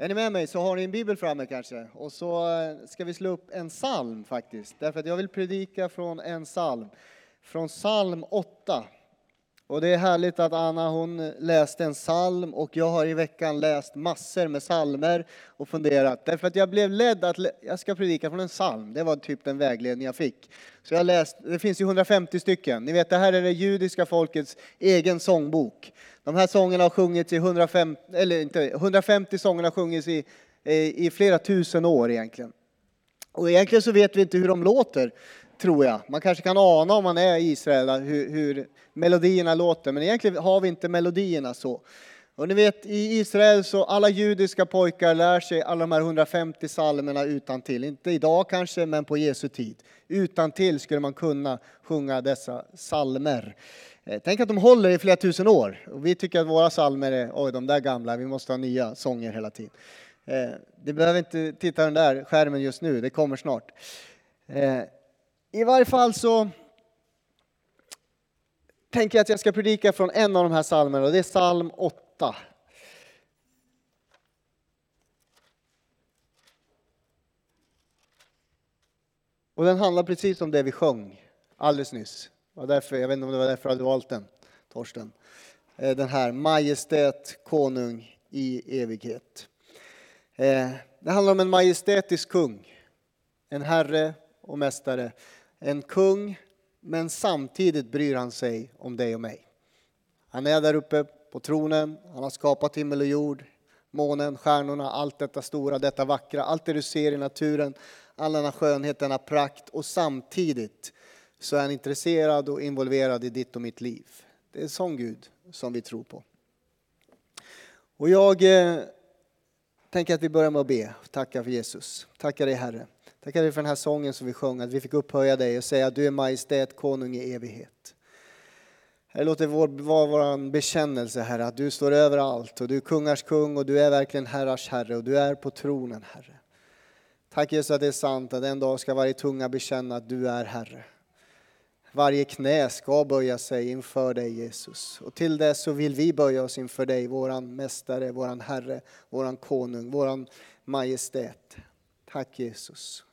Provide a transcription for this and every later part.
Är ni med mig så har ni en bibel framme kanske. Och så eh, ska vi slå upp en psalm faktiskt. Därför att jag vill predika från en psalm. Från psalm 8. Och det är härligt att Anna hon läste en psalm och jag har i veckan läst massor med psalmer och funderat. Därför att jag blev ledd att jag ska predika från en psalm. Det var typ den vägledning jag fick. Så jag läst, det finns ju 150 stycken. Ni vet det här är det judiska folkets egen sångbok. De här sångerna har sjungits i 150, eller inte, 150 sånger har sjungits i, i flera tusen år egentligen. Och egentligen så vet vi inte hur de låter tror jag. Man kanske kan ana om man är i Israel hur, hur melodierna låter, men egentligen har vi inte melodierna så. Och ni vet, i Israel så alla judiska pojkar lär sig alla de här 150 psalmerna utan till. Inte idag kanske, men på Jesu tid. Utan till skulle man kunna sjunga dessa psalmer. Eh, tänk att de håller i flera tusen år. Och vi tycker att våra psalmer är, oj de där gamla, vi måste ha nya sånger hela tiden. Eh, det behöver inte titta den där skärmen just nu, det kommer snart. Eh, i varje fall så tänker jag att jag ska predika från en av de här psalmerna och det är psalm 8. Och den handlar precis om det vi sjöng alldeles nyss. Och därför, jag vet inte om det var därför du hade valt den, Torsten. Eh, den här Majestät, konung i evighet. Eh, det handlar om en majestätisk kung, en herre och mästare en kung, men samtidigt bryr han sig om dig och mig. Han är där uppe på tronen, han har skapat himmel och jord, månen, stjärnorna, allt detta stora, detta vackra, allt det du ser i naturen, all denna skönhet, denna prakt och samtidigt så är han intresserad och involverad i ditt och mitt liv. Det är en sån Gud som vi tror på. Och jag eh, tänker att vi börjar med att be, och tacka för Jesus. Tacka dig Herre Tackar dig för den här sången som vi sjöng, att vi fick upphöja dig och säga att du är majestät, konung i evighet. Herre, låt det vara vår bekännelse, Herre, att du står över allt och du är kungars kung och du är verkligen herrars herre och du är på tronen, Herre. Tack Jesus att det är sant att en dag ska varje tunga bekänna att du är Herre. Varje knä ska böja sig inför dig Jesus. Och till det så vill vi böja oss inför dig, våran mästare, våran Herre, våran konung, våran majestät. Tack Jesus.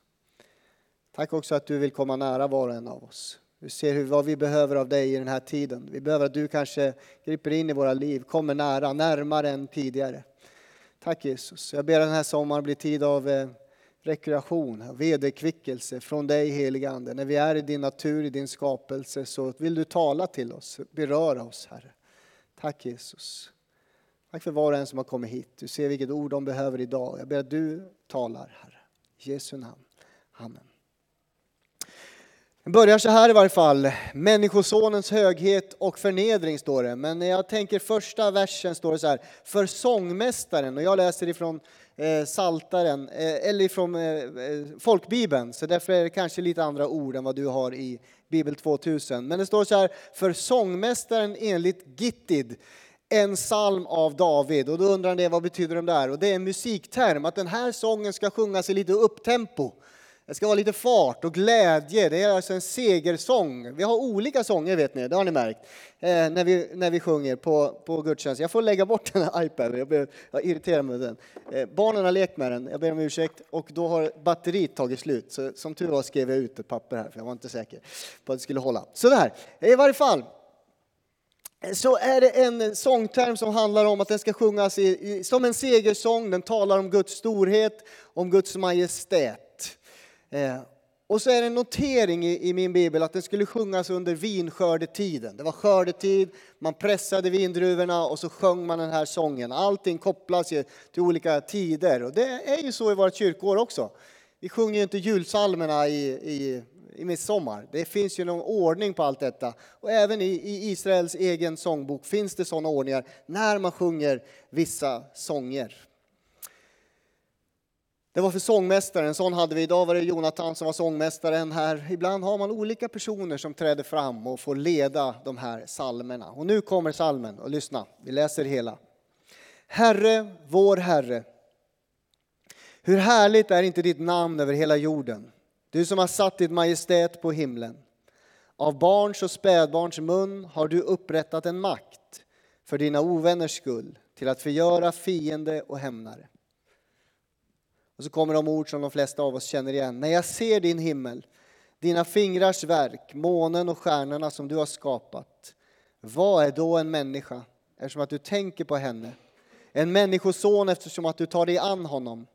Tack också att du vill komma nära var och en av oss. Du ser hur, vad vi behöver av dig i den här tiden. Vi behöver att du kanske griper in i våra liv, kommer nära, närmare än tidigare. Tack Jesus. Jag ber den här sommaren blir tid av eh, rekreation, vederkvickelse från dig helige Ande. När vi är i din natur, i din skapelse så vill du tala till oss, beröra oss Herre. Tack Jesus. Tack för var och en som har kommit hit. Du ser vilket ord de behöver idag. Jag ber att du talar Herre. I Jesu namn. Amen. Den börjar så här i varje fall. Människosonens höghet och förnedring står det. Men när jag tänker första versen står det så här. För sångmästaren, och jag läser ifrån eh, Saltaren, eh, eller ifrån eh, eh folkbibeln. Så därför är det kanske lite andra ord än vad du har i Bibel 2000. Men det står så här. För sångmästaren enligt Gittid en psalm av David. Och då undrar ni vad betyder de där? Och det är en musikterm, att den här sången ska sjungas i lite upptempo. Det ska vara lite fart och glädje. Det är alltså en segersång. Vi har olika sånger vet ni, det har ni märkt, eh, när, vi, när vi sjunger på, på gudstjänst. Jag får lägga bort den här iPaden, jag, blev, jag irriterar mig med den. Eh, barnen har lekt med den, jag ber om ursäkt, och då har batteriet tagit slut. Så som tur var skrev jag ut ett papper här, för jag var inte säker på att det skulle hålla. Sådär, eh, i varje fall så är det en sångterm som handlar om att den ska sjungas i, i, som en segersång. Den talar om Guds storhet, om Guds majestät. Eh, och så är det en notering i, i, min bibel att den skulle sjungas under vinskördetiden. Det var skördetid, man pressade vindruvorna och så sjöng man den här sången. Allting kopplas ju till olika tider och det är ju så i vårt kyrkår också. Vi sjunger ju inte julsalmerna i, i i midsommar. Det finns ju någon ordning på allt detta. Och även i, i Israels egen sångbok finns det sådana ordningar när man sjunger vissa sånger. Det var för sångmästaren, sån hade vi. Idag var det Jonathan som var sångmästaren här. Ibland har man olika personer som träder fram och får leda de här salmerna. Och nu kommer salmen och lyssna, vi läser hela. Herre, vår Herre, hur härligt är inte ditt namn över hela jorden. Du som har satt ditt majestät på himlen. Av barns och spädbarns mun har du upprättat en makt för dina ovänners skull till att förgöra fiende och hämnare. Och så kommer de ord som de flesta av oss känner igen. När jag ser din himmel, dina fingrars verk, månen och stjärnorna som du har skapat. Vad är då en människa, eftersom att du tänker på henne? En människoson eftersom att du tar dig an honom.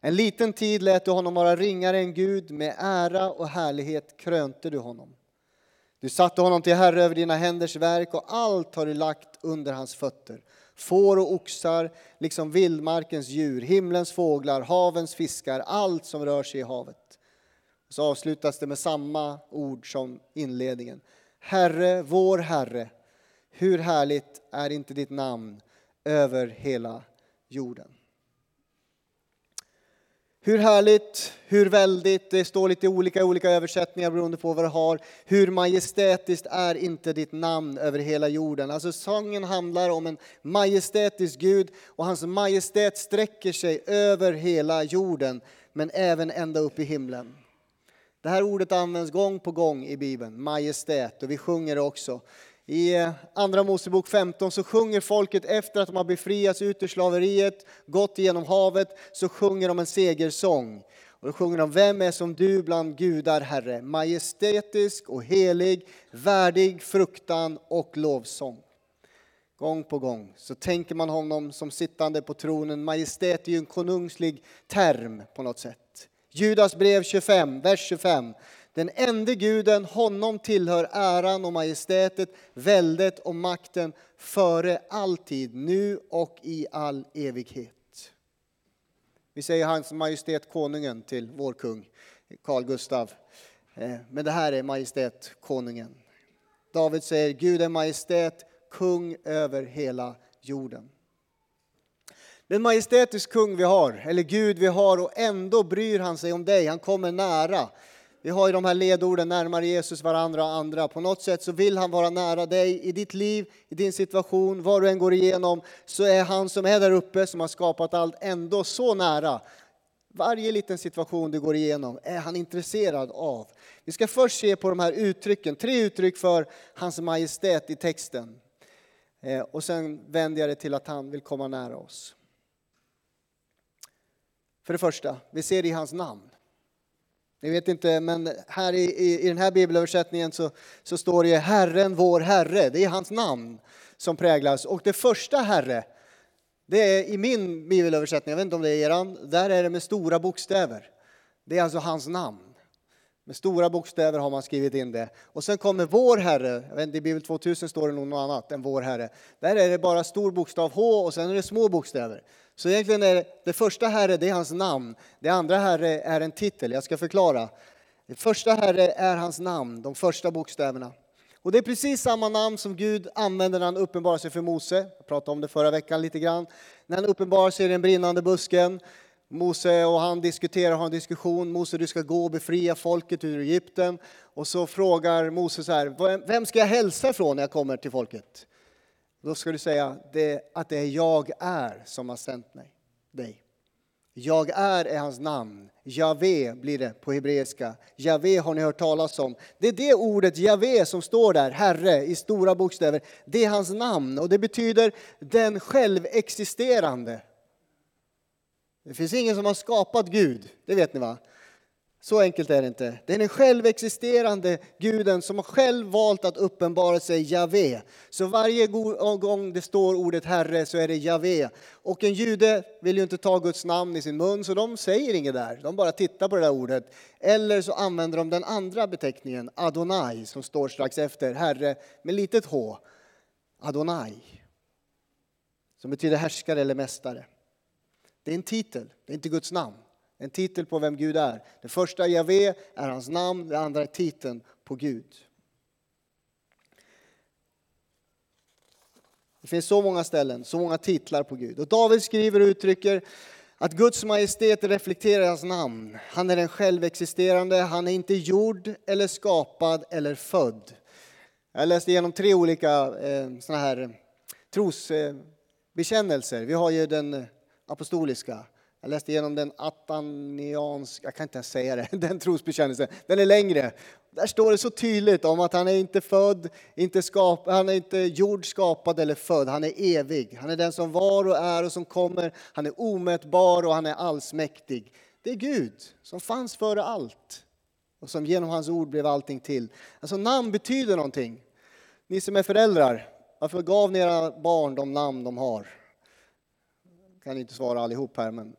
En liten tid lät du honom vara ringare än Gud, med ära och härlighet krönte du honom. Du satte honom till herre över dina händers verk och allt har du lagt under hans fötter. Får och oxar, liksom vildmarkens djur, himlens fåglar, havens fiskar, allt som rör sig i havet. Så avslutas det med samma ord som inledningen. Herre, vår Herre, hur härligt är inte ditt namn över hela jorden. Hur härligt, hur väldigt, det står lite olika olika översättningar beroende på vad du har. Hur majestätiskt är inte ditt namn över hela jorden? Alltså sången handlar om en majestätisk Gud och hans majestät sträcker sig över hela jorden men även ända upp i himlen. Det här ordet används gång på gång i Bibeln, majestät, och vi sjunger det också. I eh, Andra Mosebok 15 så sjunger folket efter att de har befriats ut ur slaveriet, gått igenom havet, så sjunger de en segersång. Och då sjunger de Vem är som du bland gudar, Herre? Majestätisk och helig, värdig fruktan och lovsång. Gång på gång så tänker man honom som sittande på tronen. Majestät är ju en konungslig term på något sätt. Judas brev 25, vers 25. Den enda guden, honom tillhör äran och majestätet, väldet och makten före alltid, nu och i all evighet. Vi säger hans majestät konungen till vår kung, Carl Gustav. Eh, men det här är majestät konungen. David säger Gud är majestät, kung över hela jorden. Den majestätisk kung vi har, eller Gud vi har, och ändå bryr han sig om dig. Han kommer nära. Vi har ju de här ledorden, närmare Jesus varandra och andra. På något sätt så vill han vara nära dig i ditt liv, i din situation, vad du än går igenom, så är han som är där uppe, som har skapat allt, ändå så nära. Varje liten situation du går igenom är han intresserad av. Vi ska först se på de här uttrycken, tre uttryck för hans majestät i texten. Eh, och sen vänder jag det till att han vill komma nära oss. För det första, vi ser det i hans namn. Ni vet inte, men här i, i, i den här bibelöversättningen så, så står det Herren vår Herre. Det är hans namn som präglas. Och det första Herre, det är i min bibelöversättning, jag vet inte om det är eran, där är det med stora bokstäver. Det är alltså hans namn. Med stora bokstäver har man skrivit in det. Och sen kommer vår Herre, jag vet inte, i Bibel 2000 står det nog något annat än vår Herre. Där är det bara stor bokstav H och sen är det små bokstäver. Så egentligen är det, första Herre, det är hans namn. Det andra Herre är en titel, jag ska förklara. Det första Herre är hans namn, de första bokstäverna. Och det är precis samma namn som Gud använder när han uppenbarar sig för Mose. Jag pratade om det förra veckan lite grann. När han uppenbarar sig i den brinnande busken. Mose och han diskuterar, har en diskussion. Mose, du ska gå och befria folket ur Egypten. Och så frågar Mose så här, vem ska jag hälsa ifrån när jag kommer till folket? Då ska du säga att det är jag är som har sänt mig, dig. Jag är är hans namn. Javé blir det på hebreiska. Javé har ni hört talas om. Det är det ordet Javé som står där, Herre, i stora bokstäver. Det är hans namn och det betyder den självexisterande. Det finns ingen som har skapat Gud, det vet ni va? Så enkelt är det inte. Det är den självexisterande guden som har själv valt att uppenbara sig Javé. Så varje gång det står ordet Herre så är det Javé. Och en jude vill ju inte ta Guds namn i sin mun så de säger inget där. De bara tittar på det där ordet. Eller så använder de den andra beteckningen, Adonai, som står strax efter, Herre med litet H. Adonai. Som betyder härskare eller mästare. Det är en titel, det är inte Guds namn. En titel på vem Gud är. Det första Javé är hans namn, det andra är titeln på Gud. Det finns så många ställen, så många titlar på Gud. Och David skriver och uttrycker att Guds majestät reflekterar hans namn. Han är den självexisterande, han är inte gjord eller skapad eller född. Jag läste igenom tre olika eh, såna här trosbekännelser. Vi har ju den apostoliska, jag läste igenom den atanianska, jag kan inte ens säga det, den trosbekännelsen. Den är längre. Där står det så tydligt om att han är inte född, inte skap, han är inte jord skapad eller född. Han är evig. Han är den som var och är och som kommer. Han är omätbar och han är allsmäktig. Det är Gud som fanns före allt och som genom hans ord blev allting till. Alltså namn betyder någonting. Ni som är föräldrar, varför gav ni era barn de namn de har? kan inte svara allihop här, men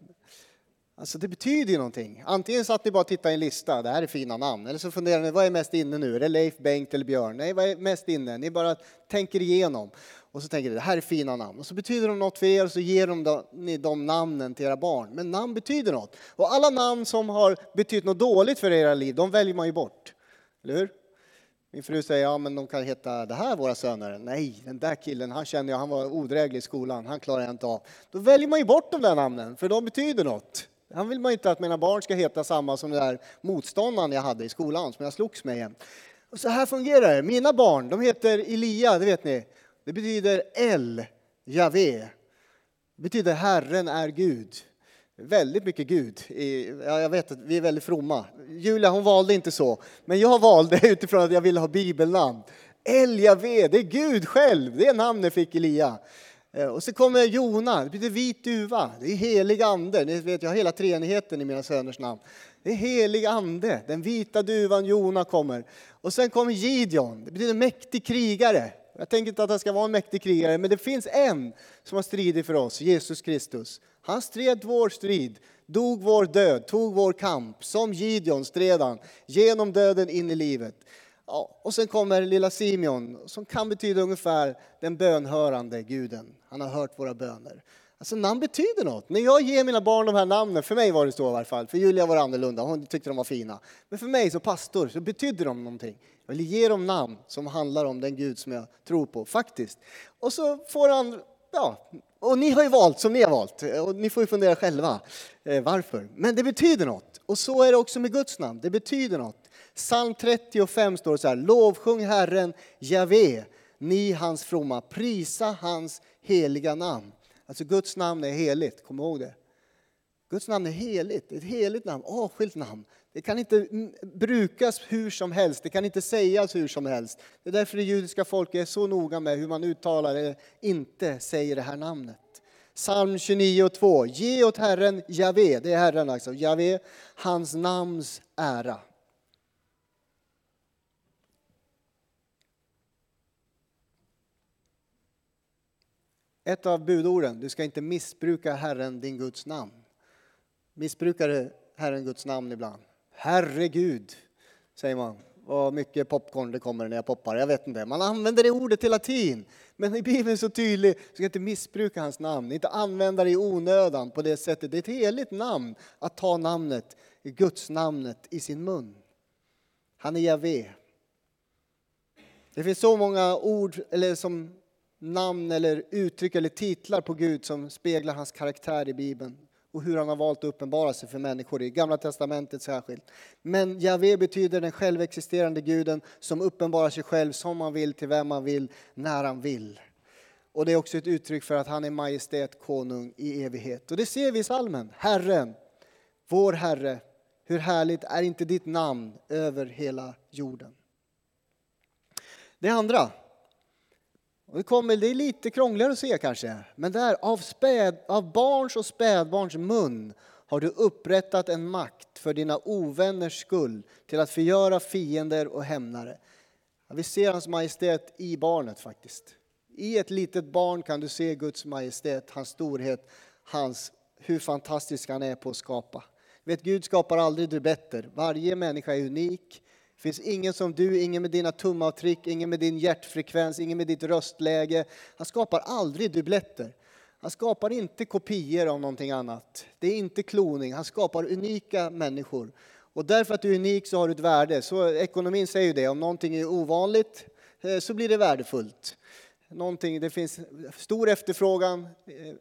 Alltså det betyder ju någonting. Antingen satt ni bara och tittade i en lista, det här är fina namn. Eller så funderar ni, vad är mest inne nu? Är det Leif, Bengt eller Björn? Nej, vad är mest inne? Ni bara tänker igenom. Och så tänker ni, det här är fina namn. Och så betyder de något för er och så ger de då, ni de namnen till era barn. Men namn betyder något. Och alla namn som har betytt något dåligt för era liv, de väljer man ju bort. Eller hur? Min fru säger, ja men de kan heta det här våra söner. Nej, den där killen, han känner jag, han var odräglig i skolan, han klarar jag inte av. Då väljer man ju bort de där namnen, för de betyder något. Han vill man inte att mina barn ska heta samma som den där motståndaren jag hade i skolan, som jag slogs med igen. Och så här fungerar det. Mina barn, de heter Elia, det vet ni. Det betyder El, Javé. Det betyder Herren är Gud. Väldigt mycket Gud. Jag vet att vi är väldigt fromma. Julia hon valde inte så, men jag valde utifrån att jag ville ha bibelnamn. El Javé, det är Gud själv. Det är namnet fick Elia. Eh, och så kommer Jona, det betyder vit duva. Det är helig ande. Ni vet, jag har hela treenigheten i mina söners namn. Det är helig ande. Den vita duvan Jona kommer. Och sen kommer Gideon, det betyder mäktig krigare. Jag tänker inte att han ska vara en mäktig krigare, men det finns en som har stridit för oss, Jesus Kristus. Han stred vår strid, dog vår död, tog vår kamp. Som Gideon stred han genom döden in i livet. Ja, och sen kommer lilla Simeon som kan betyda ungefär den bönhörande guden. Han har hört våra böner. Alltså namn betyder något. När jag ger mina barn de här namnen, för mig var det så i varje fall, för Julia var det annorlunda, hon tyckte de var fina. Men för mig som pastor så betydde de någonting. Jag vill ge dem namn som handlar om den Gud som jag tror på, faktiskt. Och så får han, ja, och ni har ju valt som ni har valt, och ni får ju fundera själva eh, varför. Men det betyder något. Och så är det också med Guds namn, det betyder något. Psalm 35 står det så här, lovsjung Herren Javé, ni hans fromma, prisa hans heliga namn. Alltså Guds namn är heligt, kom ihåg det. Guds namn är heligt, ett heligt namn, avskilt namn. Det kan inte brukas hur som helst, det kan inte sägas hur som helst. Det är därför det judiska folket är så noga med hur man uttalar eller inte säger det här namnet. Psalm 29 och 2. Ge åt Herren Javé, det är Herren alltså, Javé, hans namns ära. Ett av budorden, du ska inte missbruka Herren din Guds namn. Missbrukar du Herren Guds namn ibland? Herregud, säger man. Vad mycket popcorn det kommer när jag poppar, jag vet inte. Man använder det ordet hela tiden. Men i Bibeln är så tydlig. du ska inte missbruka hans namn, inte använda det i onödan på det sättet. Det är ett heligt namn att ta namnet, Guds namnet i sin mun. Han är Javé. Det finns så många ord, eller som namn eller uttryck eller titlar på Gud som speglar hans karaktär i Bibeln och hur han har valt att uppenbara sig för människor, i Gamla Testamentet särskilt. Men Javé betyder den självexisterande guden som uppenbarar sig själv som han vill, till vem han vill, när han vill. Och det är också ett uttryck för att han är majestät, konung i evighet. Och det ser vi i salmen. Herren, vår Herre, hur härligt är inte ditt namn över hela jorden. Det andra, och det, kommer, det är lite krångligare att se kanske, men där av, späd, av barns och spädbarns mun har du upprättat en makt för dina ovänners skull till att förgöra fiender och hämnare. vi ser hans majestät i barnet faktiskt. I ett litet barn kan du se Guds majestät, hans storhet, hans, hur fantastisk han är på att skapa. Vet, Gud skapar aldrig du bättre. Varje människa är unik. Det finns ingen som du, ingen med dina tumavtryck, ingen med din hjärtfrekvens, ingen med ditt röstläge. Han skapar aldrig dubbletter. Han skapar inte kopior av någonting annat. Det är inte kloning, han skapar unika människor. Och därför att du är unik så har du ett värde. Så ekonomin säger ju det, om någonting är ovanligt eh, så blir det värdefullt någonting, det finns stor efterfrågan,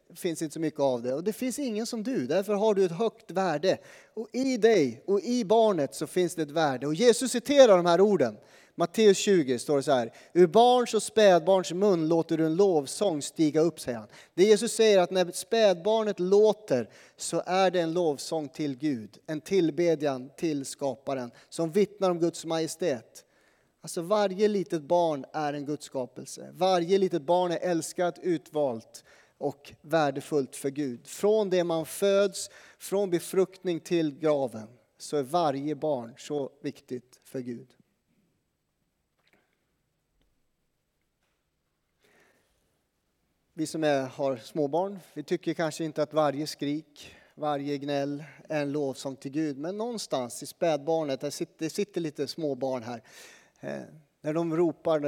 det finns inte så mycket av det. Och det finns ingen som du, därför har du ett högt värde. Och i dig och i barnet så finns det ett värde. Och Jesus citerar de här orden. Matteus 20 står det så här. Ur barns och spädbarns mun låter du en lovsång stiga upp, säger han. Det Jesus säger att när spädbarnet låter så är det en lovsång till Gud. En tillbedjan till skaparen som vittnar om Guds majestät. Alltså varje litet barn är en Guds skapelse. Varje litet barn är älskat, utvalt. och värdefullt för Gud. Från det man föds, från befruktning till graven, så är varje barn så viktigt för Gud. Vi som är, har småbarn, vi tycker kanske inte att varje skrik, varje gnäll är en lovsång till Gud. Men någonstans i spädbarnet, det sitter, det sitter lite småbarn här, Eh, när de ropar,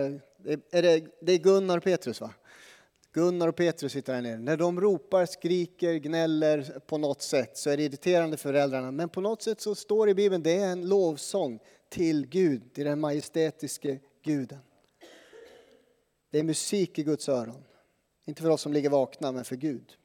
är det, det är Gunnar och Petrus va? Gunnar och Petrus sitter här nere. När de ropar, skriker, gnäller på något sätt så är det irriterande för föräldrarna. Men på något sätt så står det i Bibeln, det är en lovsång till Gud, till den majestätiske guden. Det är musik i Guds öron. Inte för oss som ligger vakna, men för Gud.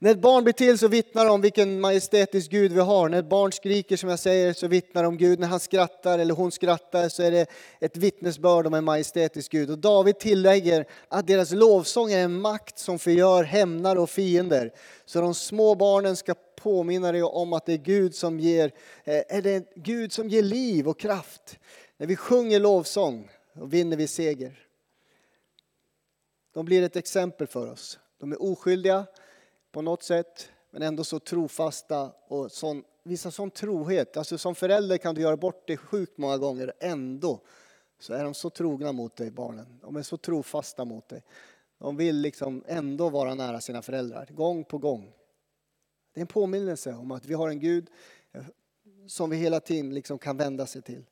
När ett barn blir till så vittnar det om vilken majestätisk Gud vi har. När ett barn skriker som jag säger så vittnar det om Gud. När han skrattar eller hon skrattar så är det ett vittnesbörd om en majestätisk Gud. Och David tillägger att deras lovsång är en makt som förgör hämnare och fiender. Så de små barnen ska påminna dig om att det är Gud som ger, eh, är det Gud som ger liv och kraft. När vi sjunger lovsång och vinner vi seger. De blir ett exempel för oss. De är oskyldiga på något sätt, men ändå så trofasta och sån, visar sån trohet. Alltså som förälder kan du göra bort dig sjukt många gånger, ändå så är de så trogna mot dig, barnen. De är så trofasta mot dig. De vill liksom ändå vara nära sina föräldrar, gång på gång. Det är en påminnelse om att vi har en Gud eh, som vi hela tiden liksom kan vända sig till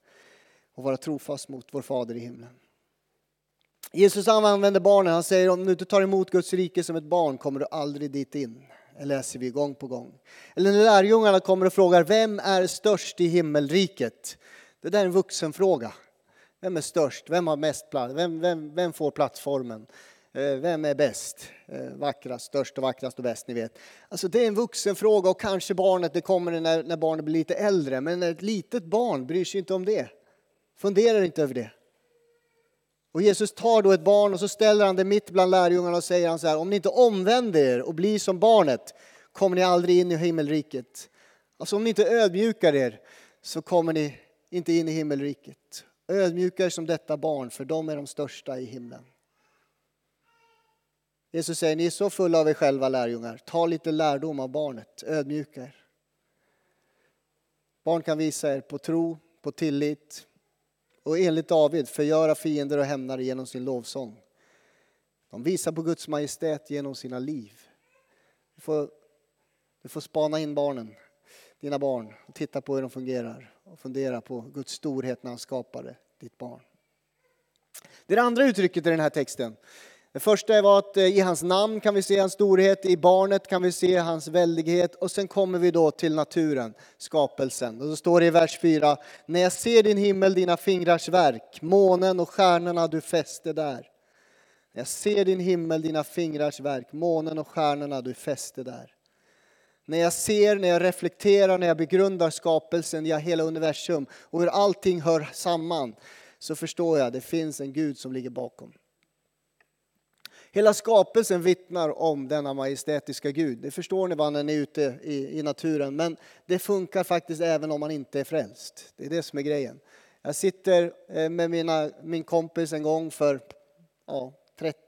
och vara trofast mot vår Fader i himlen. Jesus använder barnen. Han säger om du inte tar emot Guds rike som ett barn kommer du aldrig dit in. Det läser vi gång på gång. Eller när lärjungarna kommer och frågar vem är störst i himmelriket? Det där är en vuxenfråga. Vem är störst? Vem har mest plats? Vem, vem, vem får plattformen? Eh, vem är bäst? Eh, vackrast, störst och vackrast och bäst, ni vet. Alltså det är en vuxenfråga och kanske barnet, det kommer när, när barnet blir lite äldre. Men ett litet barn bryr sig inte om det. Funderar inte över det. Och Jesus tar då ett barn och så ställer han det mitt bland lärjungarna och säger han så här, om ni inte omvänder er och blir som barnet kommer ni aldrig in i himmelriket. Alltså om ni inte ödmjukar er så kommer ni inte in i himmelriket. Ödmjuka er som detta barn, för de är de största i himlen. Jesus säger, ni är så fulla av er själva lärjungar, ta lite lärdom av barnet, ödmjuka er. Barn kan visa er på tro, på tillit, och enligt David förgöra fiender och hämnare genom sin lovsång. De visar på Guds majestät genom sina liv. Du får, du får spana in barnen, dina barn, och titta på hur de fungerar och fundera på Guds storhet när han skapade ditt barn. Det är det andra uttrycket i den här texten. Det första var att eh, i hans namn kan vi se hans storhet, i barnet kan vi se hans väldighet och sen kommer vi då till naturen, skapelsen. Och då står det i vers 4, när jag ser din himmel, dina fingrars verk, månen och stjärnorna du fäste där. När jag ser din himmel, dina fingrars verk, månen och stjärnorna du fäste där. När jag ser, när jag reflekterar, när jag begrundar skapelsen, ja hela universum och hur allting hör samman, så förstår jag att det finns en Gud som ligger bakom. Hela skapelsen vittnar om denna majestätiska Gud. Det förstår ni vad när ni är ute i, i naturen. Men det funkar faktiskt även om man inte är frälst. Det är det som är grejen. Jag sitter eh, med mina, min kompis en gång för ja, 30,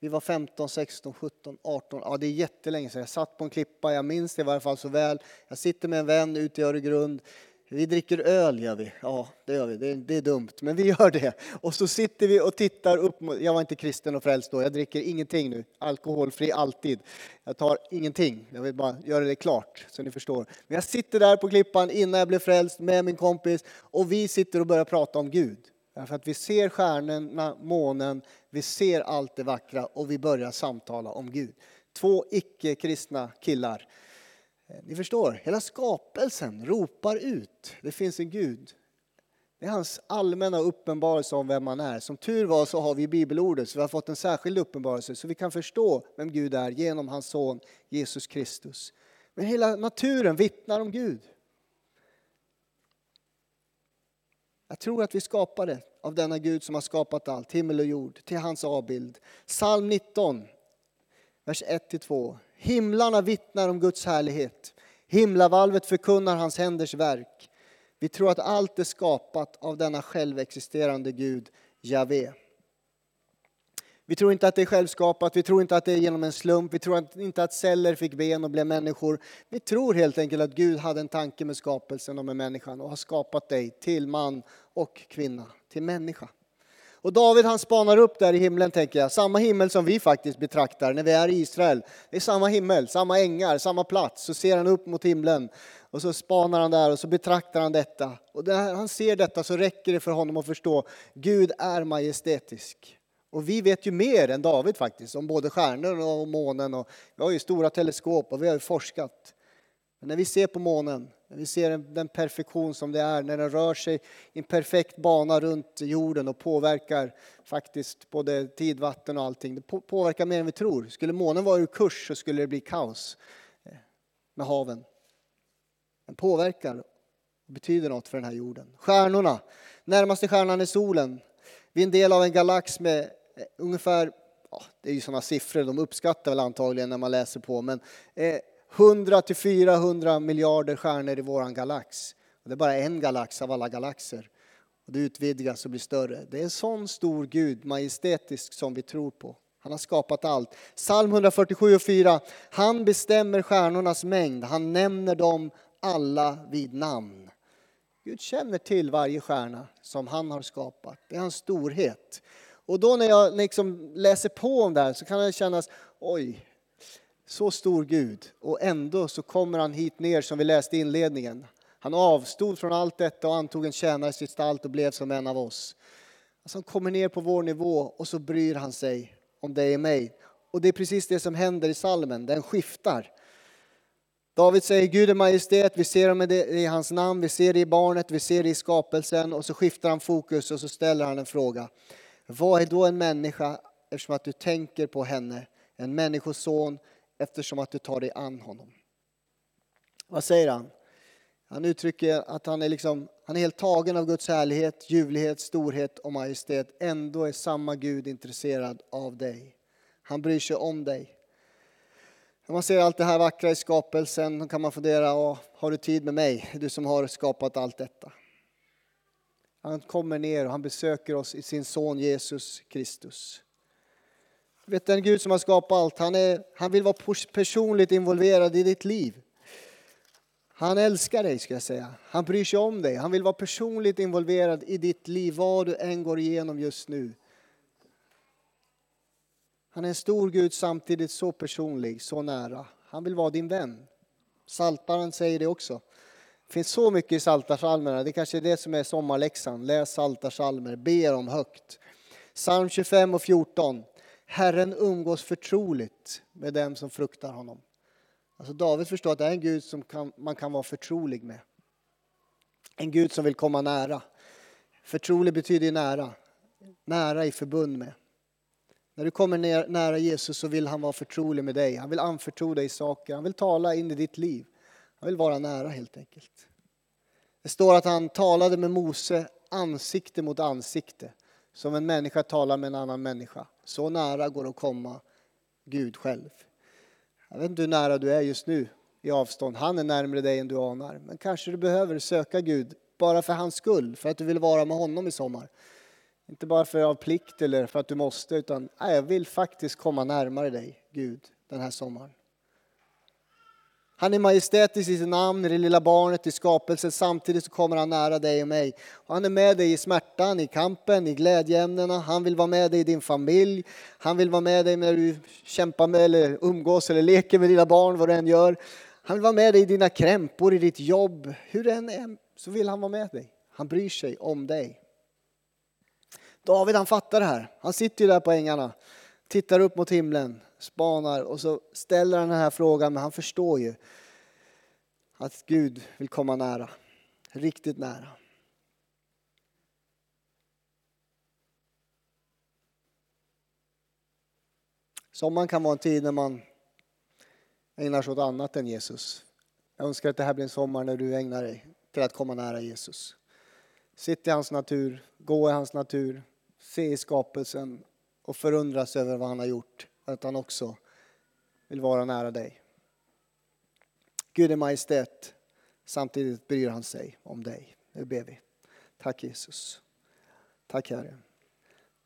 vi var 15, 16, 17, 18, ja det är jättelänge sedan. Jag satt på en klippa, jag minns det i varje fall så väl. Jag sitter med en vän ute i Öregrund. Vi dricker öl, gör vi. Ja, det gör vi. Det är, det är, dumt, men vi gör det. Och så sitter vi och tittar upp mot... Jag var inte kristen och frälst då. Jag dricker ingenting nu. Alkoholfri alltid. Jag tar ingenting. Jag vill bara göra det klart, så ni förstår. Men jag sitter där på klippan innan jag blev frälst med min kompis och vi sitter och börjar prata om Gud. Därför att vi ser stjärnorna, månen, vi ser allt det vackra och vi börjar samtala om Gud. Två icke-kristna killar Eh, ni förstår, hela skapelsen ropar ut. Det finns en Gud. Det är hans allmänna uppenbarelse om vem man är. Som tur var så har vi bibelordet, så vi har fått en särskild uppenbarelse så vi kan förstå vem Gud är genom hans son Jesus Kristus. Men hela naturen vittnar om Gud. Jag tror att vi skapade av denna Gud som har skapat allt, himmel och jord, till hans avbild. Psalm 19, vers 1-2. Himlarna vittnar om Guds härlighet. Himlavalvet förkunnar hans händers verk. Vi tror att allt är skapat av denna självexisterande Gud, Javé. Vi tror inte att det är självskapat, vi tror inte att det är genom en slump, vi tror inte att celler fick ben och blev människor. Vi tror helt enkelt att Gud hade en tanke med skapelsen och med människan och har skapat dig till man och kvinna, till människa. Och David han spanar upp där i himlen tänker jag, samma himmel som vi faktiskt betraktar när vi är i Israel. Det är samma himmel, samma ängar, samma plats. Så ser han upp mot himlen och så spanar han där och så betraktar han detta. Och när han ser detta så räcker det för honom att förstå, Gud är majestätisk. Och vi vet ju mer än David faktiskt om både stjärnor och månen. Och vi har ju stora teleskop och vi har ju forskat. Men när vi ser på månen, när vi ser den perfektion som det är, när den rör sig i en perfekt bana runt jorden och påverkar faktiskt både tid, vatten och allting. Det påverkar mer än vi tror. Skulle månen vara ur kurs så skulle det bli kaos eh, med haven. Den påverkar och betyder något för den här jorden. Stjärnorna, närmaste stjärnan är solen. Vi är en del av en galax med eh, ungefär, ja, det är ju sådana siffror, de uppskattar väl antagligen när man läser på, men eh, 100 till 400 miljarder stjärnor i våran galax. Och det är bara en galax av alla galaxer. Och det utvidgas och blir större. Det är en sån stor Gud, majestätisk, som vi tror på. Han har skapat allt. Psalm 147 och 4. Han bestämmer stjärnornas mängd. Han nämner dem alla vid namn. Gud känner till varje stjärna som han har skapat. Det är hans storhet. Och då när jag liksom läser på om det här så kan det kännas, oj, så stor Gud och ändå så kommer han hit ner som vi läste i inledningen. Han avstod från allt detta och antog en tjänares gestalt och blev som en av oss. Alltså han kommer ner på vår nivå och så bryr han sig om dig och mig. Och det är precis det som händer i salmen, den skiftar. David säger Gud är majestät, vi ser det i hans namn, vi ser det i barnet, vi ser det i skapelsen och så skiftar han fokus och så ställer han en fråga. Vad är då en människa eftersom att du tänker på henne? En människoson eftersom att du tar dig an honom. Vad säger han? Han uttrycker att han är, liksom, han är helt tagen av Guds härlighet, ljuvlighet, storhet och majestät. Ändå är samma Gud intresserad av dig. Han bryr sig om dig. När man ser allt det här vackra i skapelsen kan man fundera, har du tid med mig, du som har skapat allt detta? Han kommer ner och han besöker oss i sin son Jesus Kristus. Vet den Gud som har skapat allt, han, är, han vill vara personligt involverad i ditt liv. Han älskar dig ska jag säga. Han bryr sig om dig. Han vill vara personligt involverad i ditt liv, vad du än går igenom just nu. Han är en stor Gud samtidigt så personlig, så nära. Han vill vara din vän. Saltaren säger det också. Det finns så mycket i Saltarsalmerna. Det kanske är det som är sommarläxan. Läs Saltarsalmer, be dem högt. Psalm 25 och 14. Herren umgås förtroligt med dem som fruktar honom. Alltså David förstår att det är en Gud som kan, man kan vara förtrolig med. En Gud som vill komma nära. Förtrolig betyder nära. Nära i förbund med. När du kommer ner, nära Jesus så vill han vara förtrolig med dig. Han vill anförtro dig saker. Han vill tala in i ditt liv. Han vill vara nära helt enkelt. Det står att han talade med Mose ansikte mot ansikte. Som en människa talar med en annan människa. Så nära går det att komma Gud själv. Jag vet inte hur nära du är just nu i avstånd. Han är närmare dig än du anar. Men kanske du behöver söka Gud bara för hans skull, för att du vill vara med honom i sommar. Inte bara för av plikt eller för att du måste, utan nej, jag vill faktiskt komma närmare dig, Gud, den här sommaren. Han är majestätisk i sitt namn, i det lilla barnet i skapelsen. Samtidigt så kommer han nära dig och mig. Och han är med dig i smärtan, i kampen, i glädjeämnena. Han vill vara med dig i din familj. Han vill vara med dig när du kämpar med eller umgås eller leker med dina barn, vad du än gör. Han vill vara med dig i dina krämpor, i ditt jobb. Hur det än är så vill han vara med dig. Han bryr sig om dig. David han fattar det här. Han sitter ju där på ängarna, tittar upp mot himlen, spanar och så ställer han den här frågan, men han förstår ju att Gud vill komma nära, riktigt nära. Sommaren kan vara en tid när man ägnar sig åt annat än Jesus. Jag önskar att det här blir en sommar när du ägnar dig till att komma nära Jesus. Sitt i hans natur, gå i hans natur, se i skapelsen och förundras över vad han har gjort. Att han också vill vara nära dig. Gud är majestät. Samtidigt bryr han sig om dig. Nu ber vi. Tack Jesus. Tack Herre.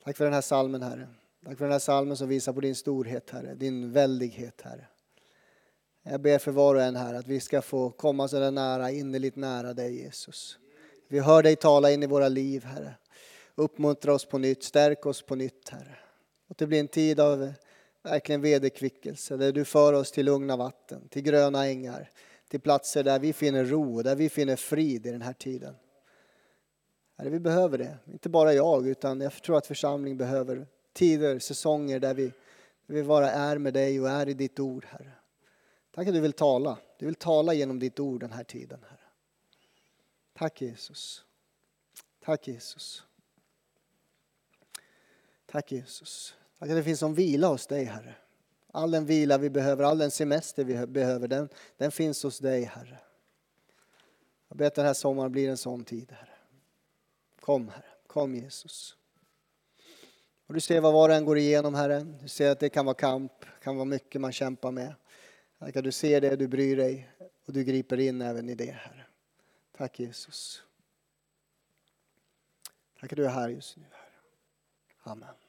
Tack för den här salmen Herre. Tack för den här salmen som visar på din storhet, Herre, din väldighet, Herre. Jag ber för var och en här att vi ska få komma så där nära, innerligt nära dig Jesus. Vi hör dig tala in i våra liv, Herre. Uppmuntra oss på nytt, stärk oss på nytt, Herre. Och det blir en tid av verkligen vederkvickelse, där du för oss till lugna vatten, till gröna ängar, till platser där vi finner ro, där vi finner frid i den här tiden. Herre, vi behöver det. Inte bara jag, utan jag tror att församling behöver tider, säsonger där vi, där vi bara är med dig och är i ditt ord, Herre. Tack att du vill tala. Du vill tala genom ditt ord den här tiden, Herre. Tack Jesus. Tack Jesus. Tack Jesus. Tack att det finns en vila hos dig, Herre. All den vila vi behöver, all den semester vi behöver, den, den finns hos dig, Herre. Jag ber att den här sommaren blir en sån tid, Herre. Kom, Herre. Kom, Jesus. Och du ser vad var och en går igenom, Herre. Du ser att det kan vara kamp, kan vara mycket man kämpar med. Tack att du ser det, du bryr dig och du griper in även i det, Herre. Tack Jesus. Tack att du är här just nu, Herre. Amen.